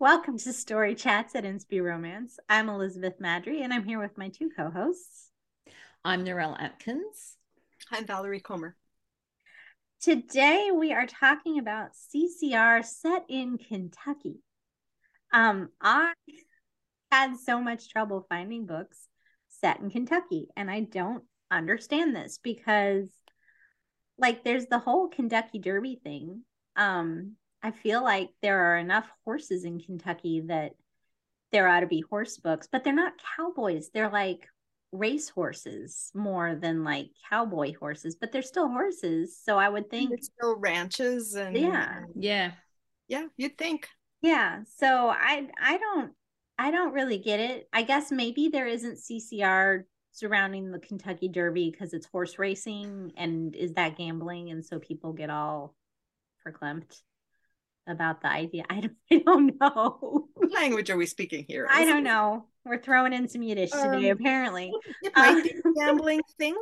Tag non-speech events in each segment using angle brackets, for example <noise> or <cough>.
Welcome to Story Chats at Inspy Romance. I'm Elizabeth Maddrey, and I'm here with my two co-hosts. I'm Narelle Atkins. I'm Valerie Comer. Today we are talking about CCR set in Kentucky. Um, I had so much trouble finding books set in Kentucky, and I don't understand this because, like, there's the whole Kentucky Derby thing. Um, I feel like there are enough horses in Kentucky that there ought to be horse books, but they're not cowboys. They're like race horses more than like cowboy horses, but they're still horses. So I would think It's still ranches and Yeah. Yeah. yeah, you'd think. Yeah. So I I don't I don't really get it. I guess maybe there isn't CCR surrounding the Kentucky Derby because it's horse racing and is that gambling and so people get all verklempt about the idea. <laughs> I don't I don't know. What language are we speaking here? I don't know. We're throwing in some Yiddish today, Um, apparently. It might Uh, be a <laughs> gambling thing,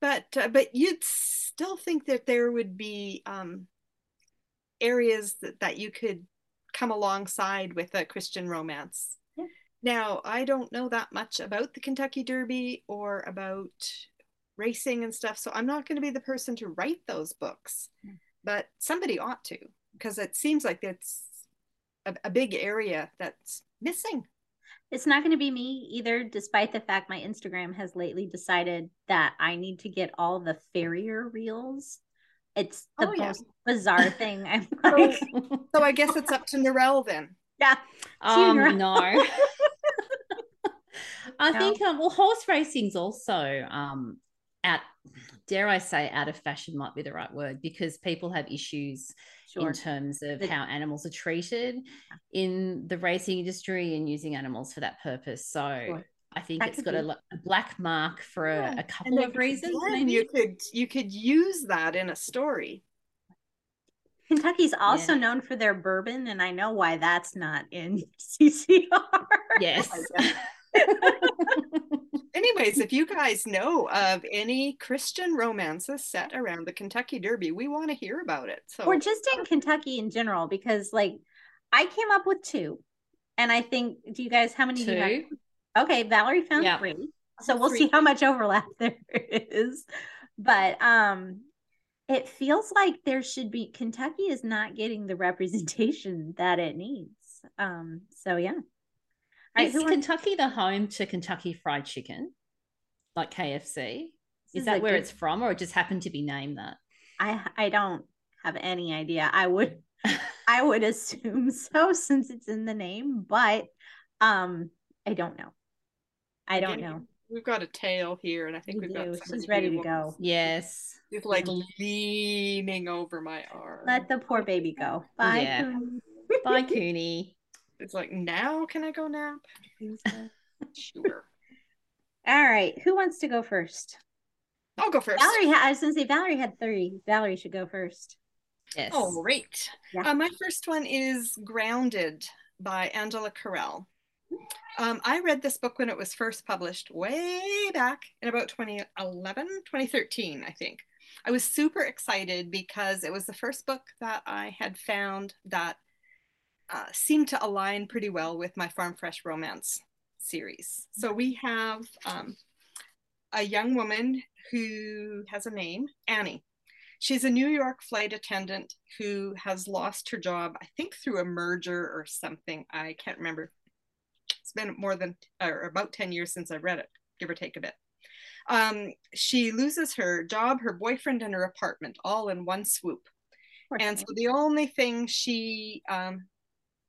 but uh, but you'd still think that there would be um, areas that, that you could come alongside with a Christian romance. Yeah. Now, I don't know that much about the Kentucky Derby or about racing and stuff, so I'm not going to be the person to write those books, Yeah. but somebody ought to because it seems like it's a, a big area that's missing. It's not going to be me either, despite the fact my Instagram has lately decided that I need to get all the farrier reels. It's the Oh, yeah. most bizarre thing. <laughs> I'm So, like, so I guess it's up to Narelle then. yeah, Um, Tina. no. <laughs> <laughs> I No. think um, well, horse racing's also um out. Dare I say, out of fashion might be the right word because people have issues sure. in terms of The- how animals are treated in the racing industry and using animals for that purpose. So Sure. I think That it's could got a, be. lo- a black mark for a, Yeah. a couple of reasons. again, maybe. you could you could use that in a story. Kentucky's also Yeah. known for their bourbon, and I know why that's not in <laughs> CCR. Yes. <laughs> <laughs> Anyways, if you guys know of any Christian romances set around the Kentucky Derby, we want to hear about it. So or just in Kentucky in general, because like I came up with two, and I think do you guys how many do you have? Two. Okay, Valerie found Yeah. three. So we'll three. see how much overlap <laughs> there is. But um it feels like there should be Kentucky is not getting the representation that it needs. Um so yeah. All right, Is who wants- Kentucky the home to Kentucky Fried Chicken, like KFC? This Is is that where good- it's from, or it just happened to be named that? I I don't have any idea. I would <laughs> I would assume so since it's in the name, but um I don't know. I don't know. We've got a tail here, and I think We we've got do. somebody She's ready to go. Yes. She's like leaning over my arm. Let the poor baby go. Bye. Yeah. Bye, <laughs> Cooney. It's like now can I go nap? <laughs> Sure. All right. Who wants to go first? I'll go first. Valerie, ha- I was going to say Valerie had three. Valerie should go first. Yes. All right. Yeah. Uh, my first one is Grounded by Angela Correll. Um, I read this book when it was first published way back in about 2011, 2013, I think. I was super excited because it was the first book that I had found that uh, seemed to align pretty well with my Farm Fresh romance series. So we have um, a young woman who has a name, Annie. She's a New York flight attendant who has lost her job, I think through a merger or something. I can't remember. It's been more than or about 10 years since I read it, give or take a bit. Um, she loses her job, her boyfriend, and her apartment all in one swoop. And so the only thing she um,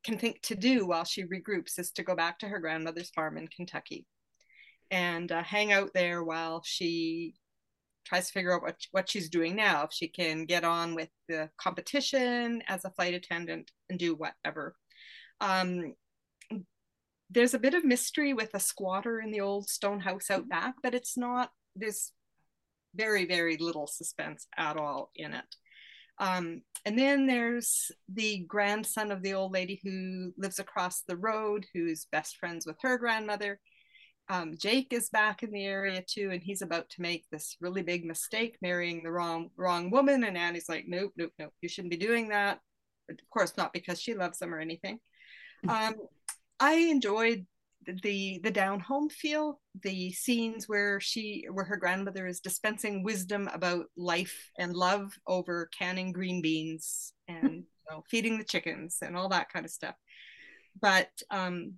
can think to do while she regroups is to go back to her grandmother's farm in Kentucky and uh, hang out there while she tries to figure out what, what she's doing now, if she can get on with the competition as a flight attendant and do whatever. Um, there's a bit of mystery with a squatter in the old stone house out back, but it's not, there's very, very little suspense at all in it. Um, and then there's the grandson of the old lady who lives across the road, who's best friends with her grandmother. Um, Jake is back in the area too, and he's about to make this really big mistake, marrying the wrong wrong woman. And Annie's like, "Nope, nope, nope, you shouldn't be doing that." Of course, not because she loves him or anything. Um, I enjoyed the the down home feel, the scenes where she where her grandmother is dispensing wisdom about life and love over canning green beans and <laughs> you know, feeding the chickens and all that kind of stuff. But um,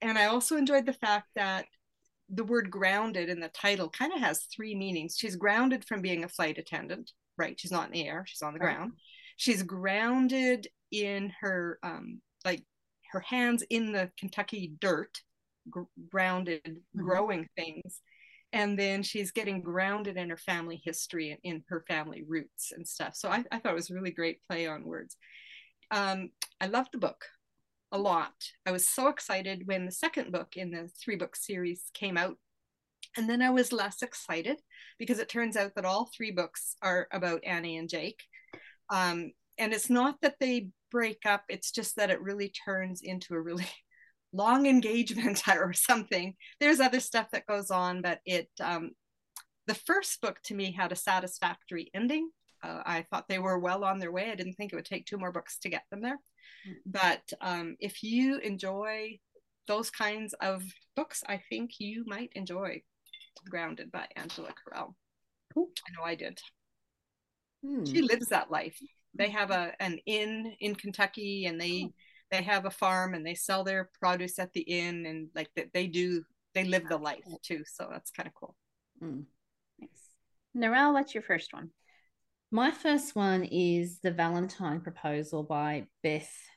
and I also enjoyed the fact that the word grounded in the title kind of has three meanings. She's grounded from being a flight attendant, right? She's not in the air, she's on the right. ground. She's grounded in her um like her hands in the Kentucky dirt, gr- grounded, mm-hmm. growing things. And then she's getting grounded in her family history and in her family roots and stuff. So I, I thought it was a really great play on words. Um, I loved the book a lot. I was so excited when the second book in the three book series came out. And then I was less excited because it turns out that all three books are about Annie and Jake. Um, and it's not that they break up, it's just that it really turns into a really <laughs> long engagement <laughs> or something. There's other stuff that goes on, but it, um, the first book to me had a satisfactory ending. Uh, I thought they were well on their way. I didn't think it would take two more books to get them there. But um, if you enjoy those kinds of books, I think you might enjoy Grounded by Angela Correll. Cool. I know I did. Hmm. She lives that life. They mm-hmm. have a an inn in Kentucky, and they oh. they have a farm, and they sell their produce at the inn, and like that they do they live the life too. So that's kind of cool. Mm. Nice. Narelle, what's your first one? My first one is The Valentine Proposal by Beth if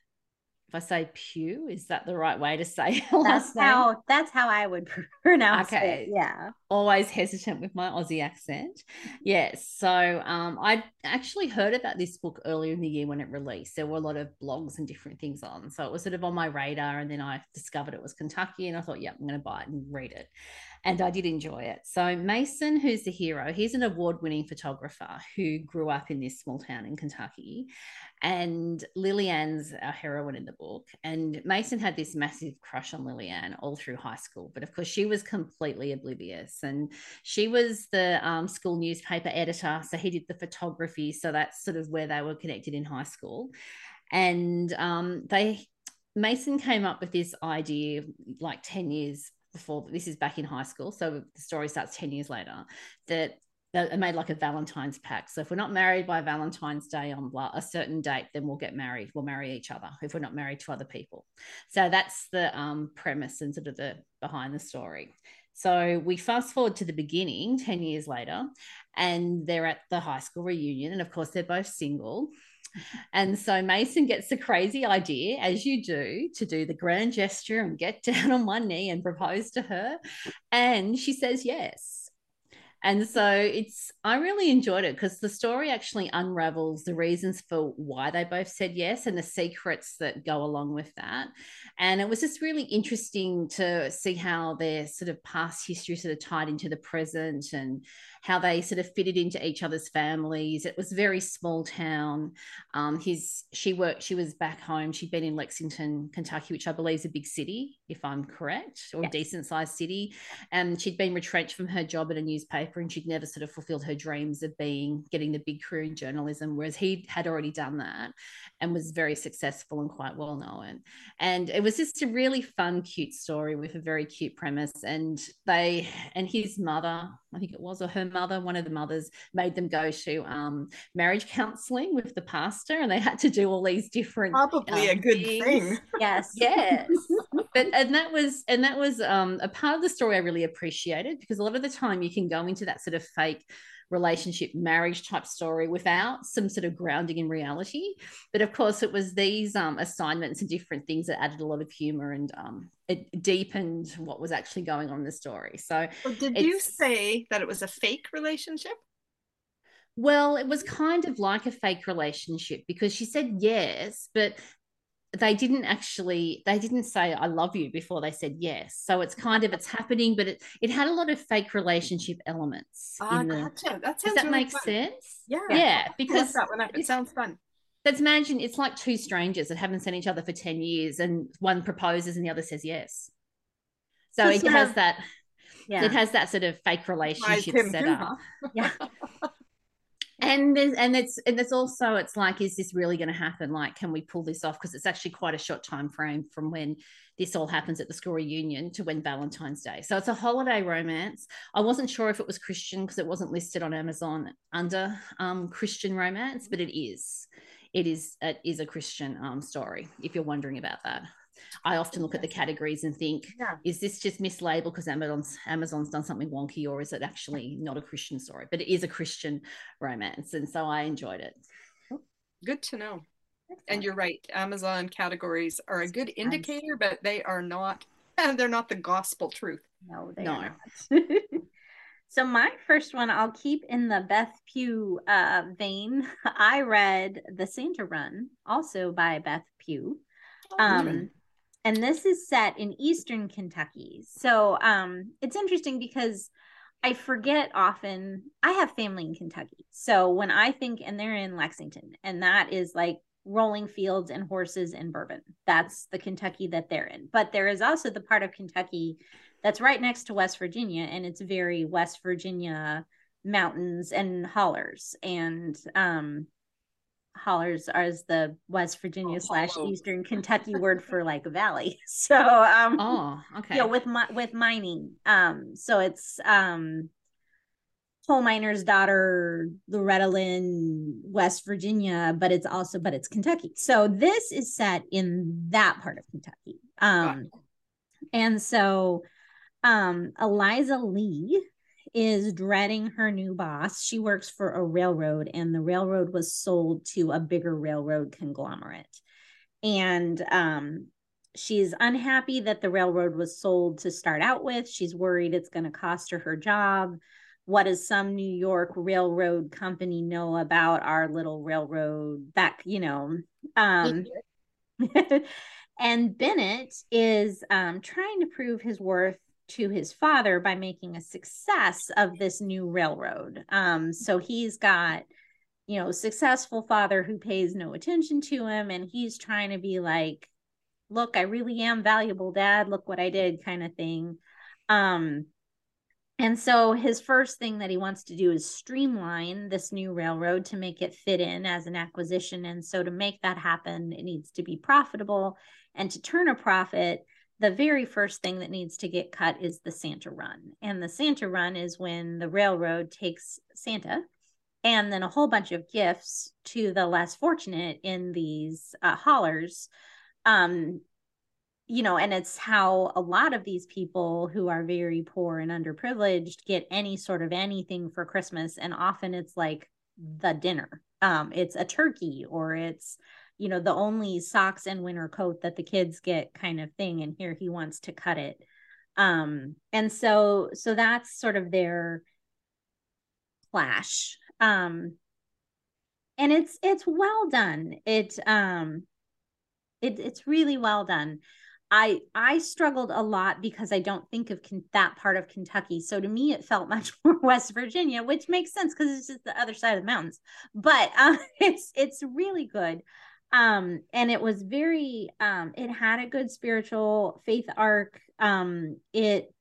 I say Pew, is that the right way to say <laughs> that's how that's how I would <laughs> pronounce okay. it. Yeah. Always hesitant with my Aussie accent. Yes. So um, I actually heard about this book earlier in the year when it released. There were a lot of blogs and different things on. So it was sort of on my radar. And then I discovered it was Kentucky and I thought, yeah, I'm going to buy it and read it and I did enjoy it. So Mason, who's the hero, he's an award-winning photographer who grew up in this small town in Kentucky, and Lillian's our heroine in the book. And Mason had this massive crush on Lillian all through high school, but of course she was completely oblivious. And she was the um, school newspaper editor, so he did the photography. So that's sort of where they were connected in high school, and um, they Mason came up with this idea like 10 years before this is back in high school so the story starts 10 years later that they made like a Valentine's pact. So if we're not married by Valentine's Day on a certain date, then we'll get married. We'll marry each other if we're not married to other people. So that's the um, premise and sort of the behind the story. So we fast forward to the beginning, 10 years later, and they're at the high school reunion. And of course, they're both single. And so Mason gets the crazy idea, as you do, to do the grand gesture and get <laughs> down on one knee and propose to her. And she says yes. And so it's, I really enjoyed it because the story actually unravels the reasons for why they both said yes and the secrets that go along with that. And it was just really interesting to see how their sort of past history sort of tied into the present and how they sort of fitted into each other's families. It was very small town. Um, his she worked. She was back home. She'd been in Lexington, Kentucky, which I believe is a big city, if I'm correct, or yes. a decent sized city. And she'd been retrenched from her job at a newspaper, and she'd never sort of fulfilled her dreams of being getting the big career in journalism, whereas he had already done that and was very successful and quite well known. And it was just a really fun, cute story with a very cute premise. And they and his mother, I think it was, or her mother, one of the mothers, made them go to um, marriage counseling with the pastor, and they had to do all these different probably um, a good things. thing. Yes, yes. but and that was and that was um, a part of the story I really appreciated because a lot of the time you can go into that sort of fake relationship marriage type story without some sort of grounding in reality. But of course it was these um, assignments and different things that added a lot of humor and um, it deepened what was actually going on in the story. So well, did you say that it was a fake relationship? Well, it was kind of like a fake relationship because she said yes, but they didn't actually they didn't say i love you before they said yes so it's kind of it's happening but it, it had a lot of fake relationship elements ah, the, gotcha. that does that really make fun. sense yeah yeah because that one up. it sounds fun let's imagine it's like two strangers that haven't seen each other for 10 years and one proposes and the other says yes so, so it has of, that yeah. it has that sort of fake relationship set up <laughs> yeah and there's and it's and it's also it's like is this really going to happen? Like can we pull this off? Because it's actually quite a short time frame from when this all happens at the school reunion to when valentine's day. So it's a holiday romance. I wasn't sure if it was christian because it wasn't listed on amazon under um, christian romance but it is it is it is a christian um, story if you're wondering about that I often look at the categories and think, yeah. is this just mislabeled because Amazon's Amazon's done something wonky, or is it actually not a Christian story? But it is a Christian romance, and so I enjoyed it. Good to know. And you're right. Amazon categories are a good indicator, but they are not. <laughs> They're not the gospel truth. No, they no. are not. <laughs> so my first one, I'll keep in the Beth Pugh uh, vein. <laughs> I read The Santa Run, also by Beth Pugh. Oh, um, and this is set in eastern Kentucky. So um, it's interesting because I forget often I have family in Kentucky. So when I think, and they're in Lexington, and that is like rolling fields and horses and bourbon. That's the Kentucky that they're in. But there is also the part of Kentucky that's right next to West Virginia, and it's very West Virginia mountains and hollers. And um, hollers as the West Virginia oh, slash Eastern Kentucky word for like a valley. <laughs> So um oh okay. Yeah, you know, with my with mining. Um so it's um coal miner's daughter, Loretta Lynn, West Virginia, but it's also but it's Kentucky. So this is set in that part of Kentucky. Um and so um Eliza Lee is dreading her new boss. She works for a railroad, and the railroad was sold to a bigger railroad conglomerate. And um, she's unhappy that the railroad was sold to start out with. She's worried it's going to cost her her job. What does some New York railroad company know about our little railroad? That, you know, um, <laughs> and Bennett is um, trying to prove his worth to his father by making a success of this new railroad. Um, so he's got, you know, successful father who pays no attention to him, and he's trying to be like, "Look, I really am valuable, Dad. Look what I did," kind of thing. Um, and so his first thing that he wants to do is streamline this new railroad to make it fit in as an acquisition. And so to make that happen, it needs to be profitable. And to turn a profit, the very first thing that needs to get cut is the Santa run. And the Santa run is when the railroad takes Santa and then a whole bunch of gifts to the less fortunate in these uh, hollers. Um, you know, and it's how a lot of these people who are very poor and underprivileged get any sort of anything for Christmas. And often it's like the dinner. Um, it's a turkey or it's you know the only socks and winter coat that the kids get kind of thing and here he wants to cut it. Um and so so that's sort of their clash. Um and it's it's well done. It um it, it's really well done. I I struggled a lot because I don't think of that part of Kentucky. So to me, it felt <laughs> much more West Virginia, which makes sense because it's just the other side of the mountains. But uh, <laughs> it's it's really good um and it was very um it had a good spiritual faith arc. Um it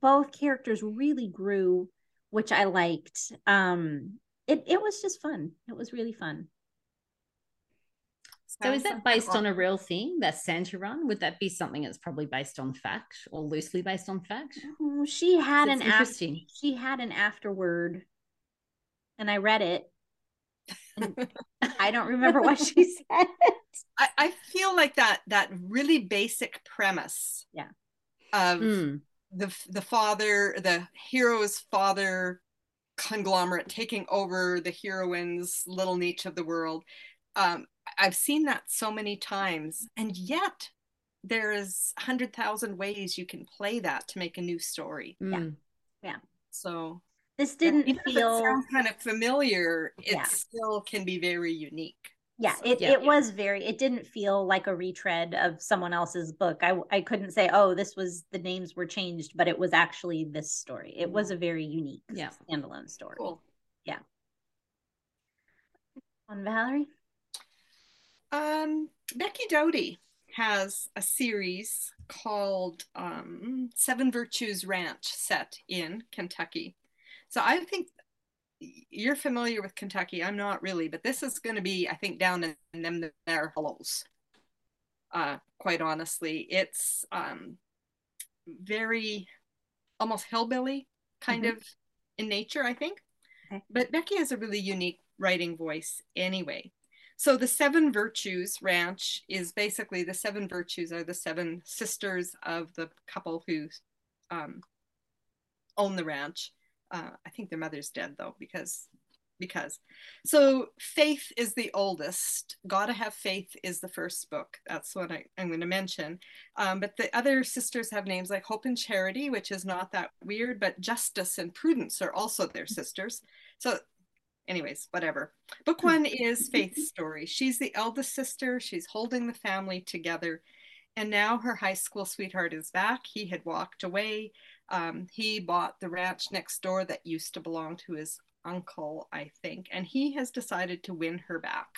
both characters really grew which i liked. Um it it was just fun. It was really fun. So is that based on a real thing that santa run? Would that be something that's probably based on fact or loosely based on fact? Oh, she had an interesting. af- she had an afterword and i read it <laughs> I don't remember what she <laughs> said. I, I, feel like that that really basic premise. Yeah. Of mm. the the father, the hero's father conglomerate taking over the heroine's little niche of the world. Um, I've seen that so many times, and yet there is a hundred thousand ways you can play that to make a new story. Yeah, hmm. yeah. So this didn't feel kind of familiar. It yeah. still can be very unique. Yeah, it, yeah, it yeah. was very, it didn't feel like a retread of someone else's book. I, I couldn't say, oh, this was the names were changed, but it was actually this story. It was a very unique yeah. standalone story. Cool. Yeah. On Valerie? Um, Becky Doughty has a series called um, Seven Virtues Ranch set in Kentucky. So I think you're familiar with Kentucky. I'm not really, but this is going to be, I think, down in, them there hollows. Uh, quite honestly, it's um, very almost hillbilly kind mm-hmm. of in nature, I think. Okay. But Becky has a really unique writing voice anyway. So the Seven Virtues Ranch is basically the seven virtues are the seven sisters of the couple who um, own the ranch. Uh, I think their mother's dead though, because because. So faith is the oldest. Gotta have faith is the first book. That's what I, am going to mention. Um, but the other sisters have names like hope and charity which is not that weird but justice and prudence are also their sisters. So anyways whatever. Book one is faith's story. She's the eldest sister. She's holding the family together. And now her high school sweetheart is back. He had walked away um, he bought the ranch next door that used to belong to his uncle, I think, and he has decided to win her back.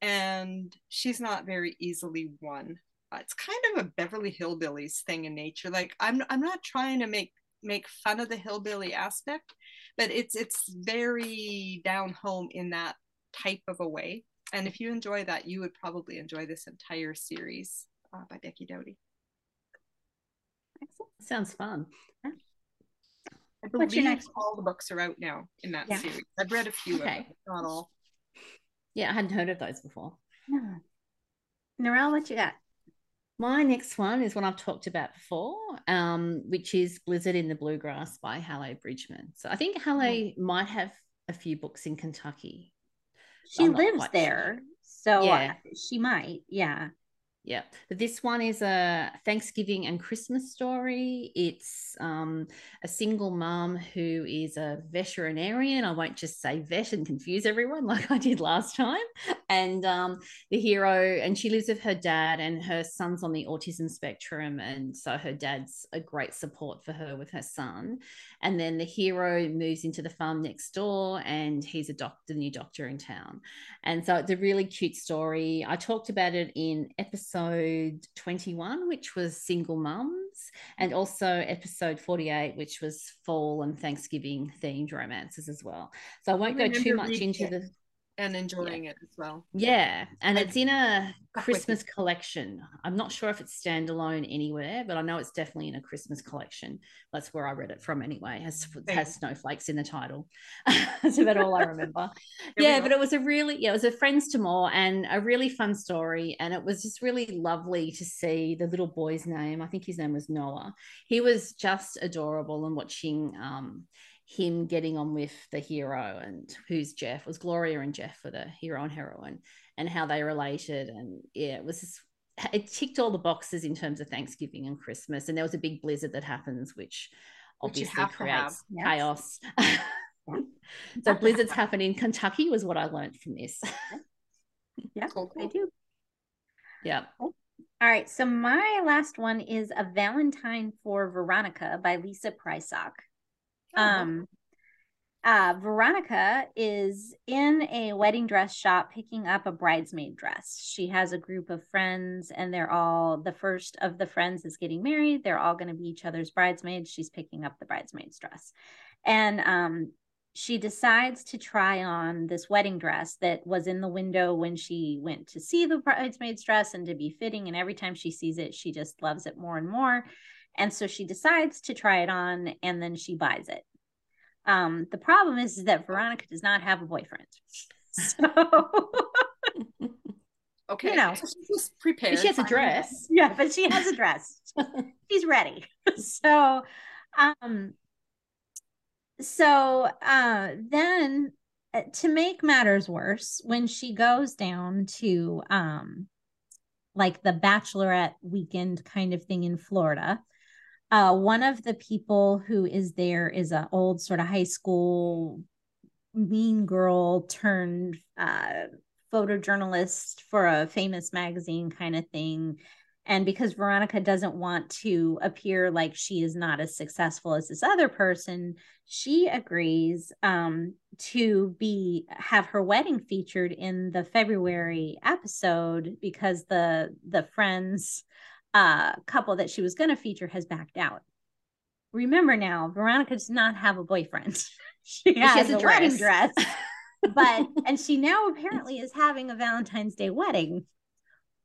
And she's not very easily won. Uh, it's kind of a Beverly Hillbillies thing in nature. Like I'm, I'm not trying to make make fun of the hillbilly aspect, but it's it's very down home in that type of a way. And if you enjoy that, you would probably enjoy this entire series uh, by Becky Doughty. Sounds fun. I believe What's your next? all the books are out now in that yeah. series. I've read a few okay. of them, not all. Yeah, I hadn't heard of those before. No. Narelle, what you got? My next one is one I've talked about before, um, which is Blizzard in the Bluegrass by Hallee Bridgeman. So I think Hallee mm-hmm. might have a few books in Kentucky. She lives there. Sure. So yeah. She might. Yeah. Yeah, but this one is a Thanksgiving and Christmas story. It's um, a single mom who is a veterinarian. I won't just say vet and confuse everyone <laughs> like I did last time. And um, the hero, and she lives with her dad, and her son's on the autism spectrum. And so her dad's a great support for her with her son. And then the hero moves into the farm next door, and he's a doctor, the new doctor in town. And so it's a really cute story. I talked about it in episode episode 21, which was single mums, and also episode 48, which was fall and Thanksgiving themed romances as well. So I won't I go too much into the and enjoying yeah. it as well. Yeah, and it's in a <laughs> Christmas collection. I'm not sure if it's standalone anywhere, but I know it's definitely in a Christmas collection. That's where I read it from anyway. It has, it has snowflakes in the title. <laughs> That's about all I remember. <laughs> yeah, but it was a really yeah, it was a friends to more and a really fun story, and it was just really lovely to see the little boy's name. I think his name was Noah. He was just adorable and watching. Um, him getting on with the hero and who's Jeff was Gloria and Jeff for the hero and heroine and how they related. And yeah it was just, it ticked all the boxes in terms of Thanksgiving and Christmas. And there was a big blizzard that happens which obviously which creates chaos. <laughs> So <laughs> blizzards happen in Kentucky was what I learned from this. <laughs> Yeah cool, cool. I do. Yeah. All right so my last one is a Valentine for Veronica by Lisa Prysock. Um, uh, Veronica is in a wedding dress shop picking up a bridesmaid dress. She has a group of friends, and they're all the first of the friends is getting married. They're all going to be each other's bridesmaids. She's picking up the bridesmaid's dress. And um, she decides to try on this wedding dress that was in the window when she went to see the bridesmaid's dress and to be fitting. And every time she sees it, she just loves it more and more. And so she decides to try it on and then she buys it. Um, the problem is, is that Veronica does not have a boyfriend. <laughs> So <laughs> okay, you know, she's prepared. She has a dress. Yeah, but she has a dress. <laughs> she's ready. So um so uh then uh, to make matters worse, when she goes down to um like the bachelorette weekend kind of thing in Florida, uh, one of the people who is there is an old sort of high school mean girl turned uh, photojournalist for a famous magazine kind of thing. And because Veronica doesn't want to appear like she is not as successful as this other person, she agrees um, to be have her wedding featured in the February episode because the the friends uh, couple that she was going to feature has backed out. Remember now, Veronica does not have a boyfriend. <laughs> she has, She has a, a wedding dress. dress. <laughs> but and she now apparently is having a Valentine's Day wedding,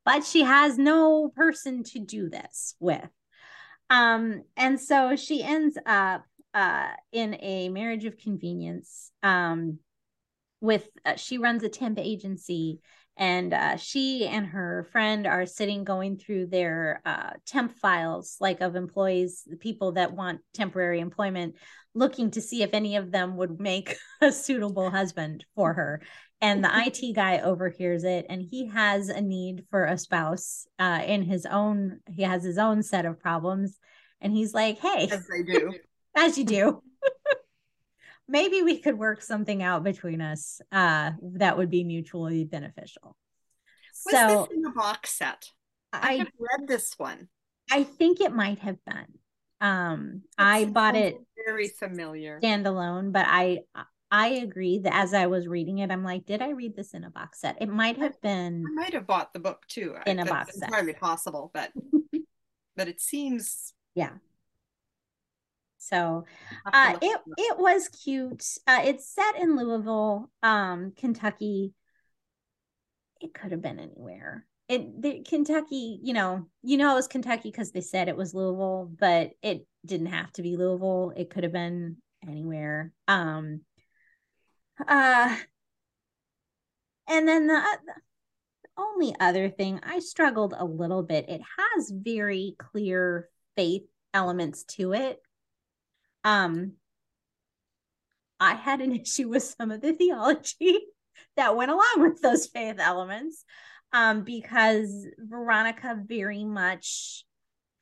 but she has no person to do this with. Um, and so she ends up uh in a marriage of convenience. Um, with uh, she runs a temp agency and uh, she and her friend are sitting going through their uh, temp files like of employees the people that want temporary employment looking to see if any of them would make <laughs> a suitable husband for her. And the <laughs> it guy overhears it and he has a need for a spouse uh, in his own he has his own set of problems. And he's like hey As they <laughs> do. as you do maybe we could work something out between us uh that would be mutually beneficial Was so this in a box set? I, i read this one. i think it might have been um i bought it very familiar. standalone but i i agree that as i was reading it i'm like did i read this in a box set it might have been I might have bought the book too. I- In a that's box set. entirely possible, but <laughs> but it seems so uh it it was cute. Uh it's set in louisville um kentucky. It could have been anywhere. It the kentucky you know you know it was kentucky because they said it was louisville but it didn't have to be louisville. It could have been anywhere. Um uh and then the, the only other thing i struggled a little bit. It has very clear faith elements to it um i had an <laughs> issue with some of the theology <laughs> that went along with those faith elements um because veronica very much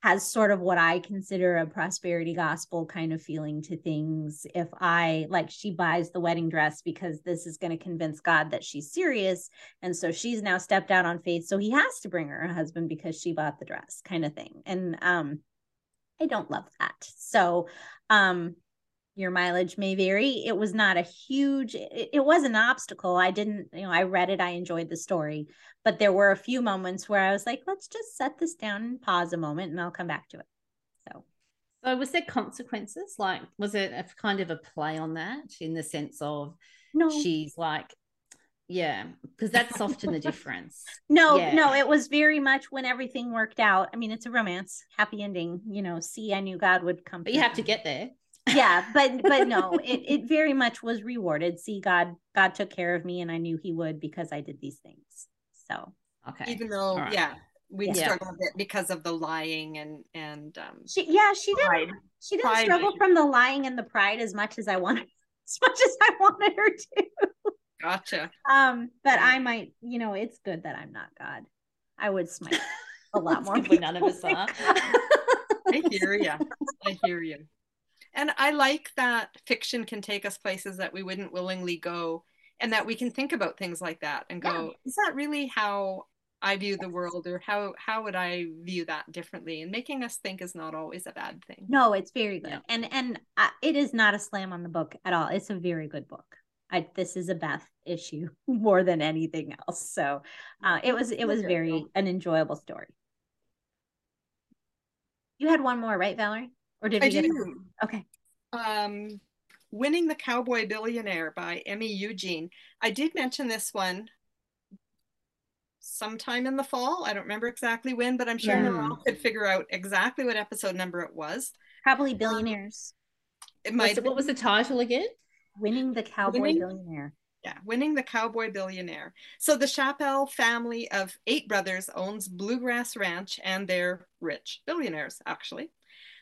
has sort of what i consider a prosperity gospel kind of feeling to things. If i like she buys the wedding dress because this is going to convince god that she's serious and so she's now stepped out on faith so he has to bring her a husband because she bought the dress kind of thing. And um i don't love that. So um your mileage may vary. It was not a huge it, it was an obstacle. I didn't you know i read it i enjoyed the story but there were a few moments where i was like let's just set this down and pause a moment and i'll come back to it. So. So was there consequences? Like, was it a kind of a play on that in the sense of no. she's like, yeah, because that's often the difference. <laughs> no yeah. no it was very much when everything worked out i mean it's a romance happy ending you know see i knew god would come But you through. have to get there. <laughs> yeah but but <laughs> no it, it very much was rewarded see god god took care of me and i knew he would because i did these things so Okay. even though All right. yeah we Yeah. struggle a bit because of the lying and and um she yeah she didn't she didn't Pride struggle issue. from the lying and the pride as much as i wanted as much as i wanted her to Gotcha. um but i might you know it's good that i'm not god i would smite <laughs> a lot more none of us are. <laughs> I hear you. I hear you. And I like that fiction can take us places that we wouldn't willingly go and that we can think about things like that and go, is that really how I view the world or how how would I view that differently? And making us think is not always a bad thing. no it's very good Yeah. and and uh, it is not a slam on the book at all it's a very good book I, this is a Beth issue <laughs> more than anything else. So uh, it was it was very an enjoyable story. You had one more, right, Valerie? Or did we I get do. okay? um, Winning the Cowboy Billionaire by Emmy Eugene. I did mention this one sometime in the fall. I don't remember exactly when, but I'm sure Yeah. Noelle could figure out exactly what episode number it was. Probably billionaires. It might what was the title again? Winning the cowboy Winning- billionaire. yeah, winning the cowboy billionaire. So the Chappell family of eight brothers owns Bluegrass Ranch and they're rich billionaires, actually.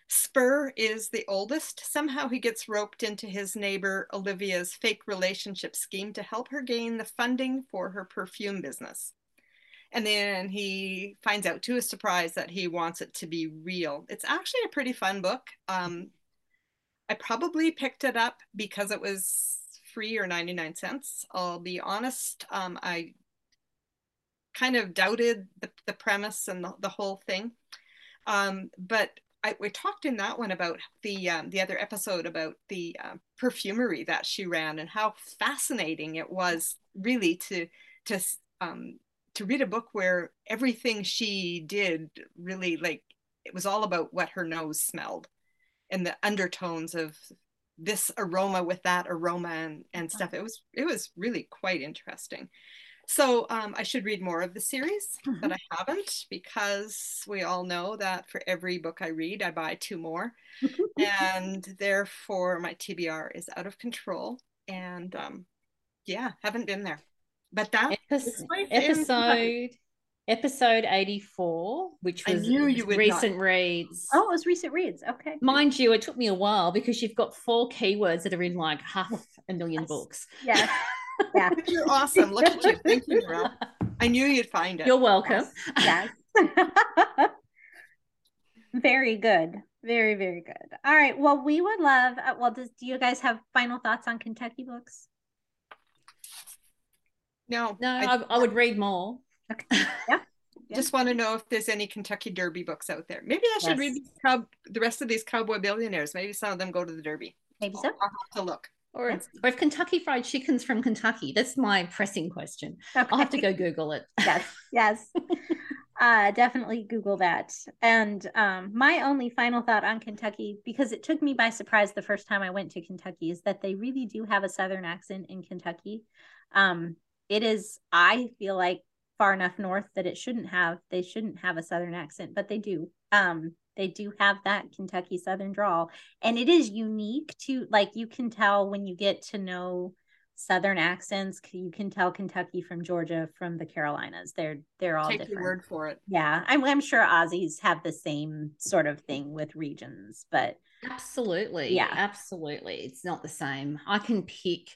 Spur is the oldest. Somehow he gets roped into his neighbor Olivia's fake relationship scheme to help her gain the funding for her perfume business. And then he finds out to his surprise that he wants it to be real. It's actually a pretty fun book. Um, I probably picked it up because it was free or 99 cents. I'll be honest, um, I kind of doubted the, the premise and the, the whole thing. Um, but I, we talked in that one about the um, the other episode about the uh, perfumery that she ran and how fascinating it was really to to um, to read a book where everything she did really like it was all about what her nose smelled and the undertones of this aroma with that aroma and, and stuff. It was it was really quite interesting. So um, I should read more of the series, mm-hmm. but I haven't because we all know that for every book I read, I buy two more, <laughs> and therefore my TBR is out of control. And um, yeah, haven't been there. But that episode episode, episode 84, which was recent not. reads. Oh, it was recent reads. Okay. Mind you, it took me a while because you've got four keywords that are in like half a million yes. books. Yeah. Yeah. <laughs> You're awesome. Look at you. Thank you, girl. I knew you'd find it. You're welcome. Yes. yes. <laughs> very good. Very, very good. All right. Well, we would love, uh, well, does, do you guys have final thoughts on Kentucky books? No. No, I, I, I would read more. Okay. <laughs> Yeah. Yeah. Just want to know if there's any Kentucky Derby books out there. Maybe I should yes. read cow- the rest of these cowboy billionaires. Maybe some of them go to the Derby. Maybe so. I'll, have to look. Or, yes. or if Kentucky Fried Chicken's from Kentucky, that's my pressing question. Okay. I'll have to go Google it. <laughs> Yes, yes. <laughs> uh, definitely Google that. And um, my only final thought on Kentucky, because it took me by surprise the first time I went to Kentucky, is that they really do have a Southern accent in Kentucky. Um, it is, I feel like, far enough north that it shouldn't have. They shouldn't have a Southern accent, but they do. Um, they do have that Kentucky Southern drawl. And it is unique to like you can tell when you get to know Southern accents, you can tell Kentucky from Georgia from the Carolinas. They're they're all Take different. your word for it. Yeah, I'm I'm sure Aussies have the same sort of thing with regions, but absolutely, yeah, absolutely, it's not the same. I can pick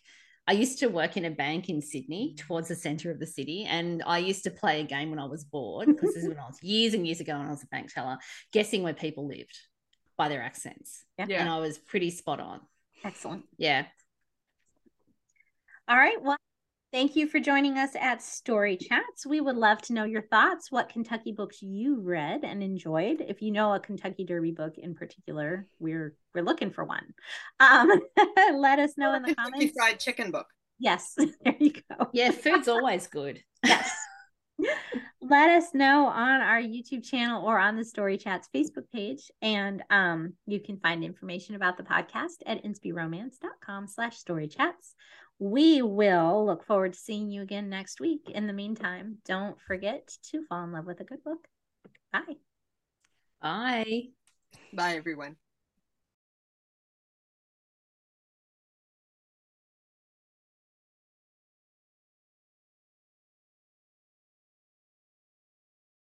I used to work in a bank in Sydney towards the center of the city. And I used to play a game when I was bored, because this is when I was <laughs> years and years ago when I was a bank teller, guessing where people lived by their accents. Yeah. And I was pretty spot on. Excellent. Yeah. All right. Well, Thank you for joining us at Story Chats. We would love to know your thoughts, what Kentucky books you read and enjoyed. If you know a Kentucky Derby book in particular, we're we're looking for one. Um, <laughs> let us know in the Kentucky comments. Fried chicken book. Yes, <laughs> there you go. Yeah, food's always good. <laughs> yes. Let us know on our YouTube channel or on the Story Chats Facebook page. And um, you can find information about the podcast at inspyromance.com slash story chats we will look forward to seeing you again next week. In the meantime, don't forget to fall in love with a good book. Bye. Bye. Bye, everyone.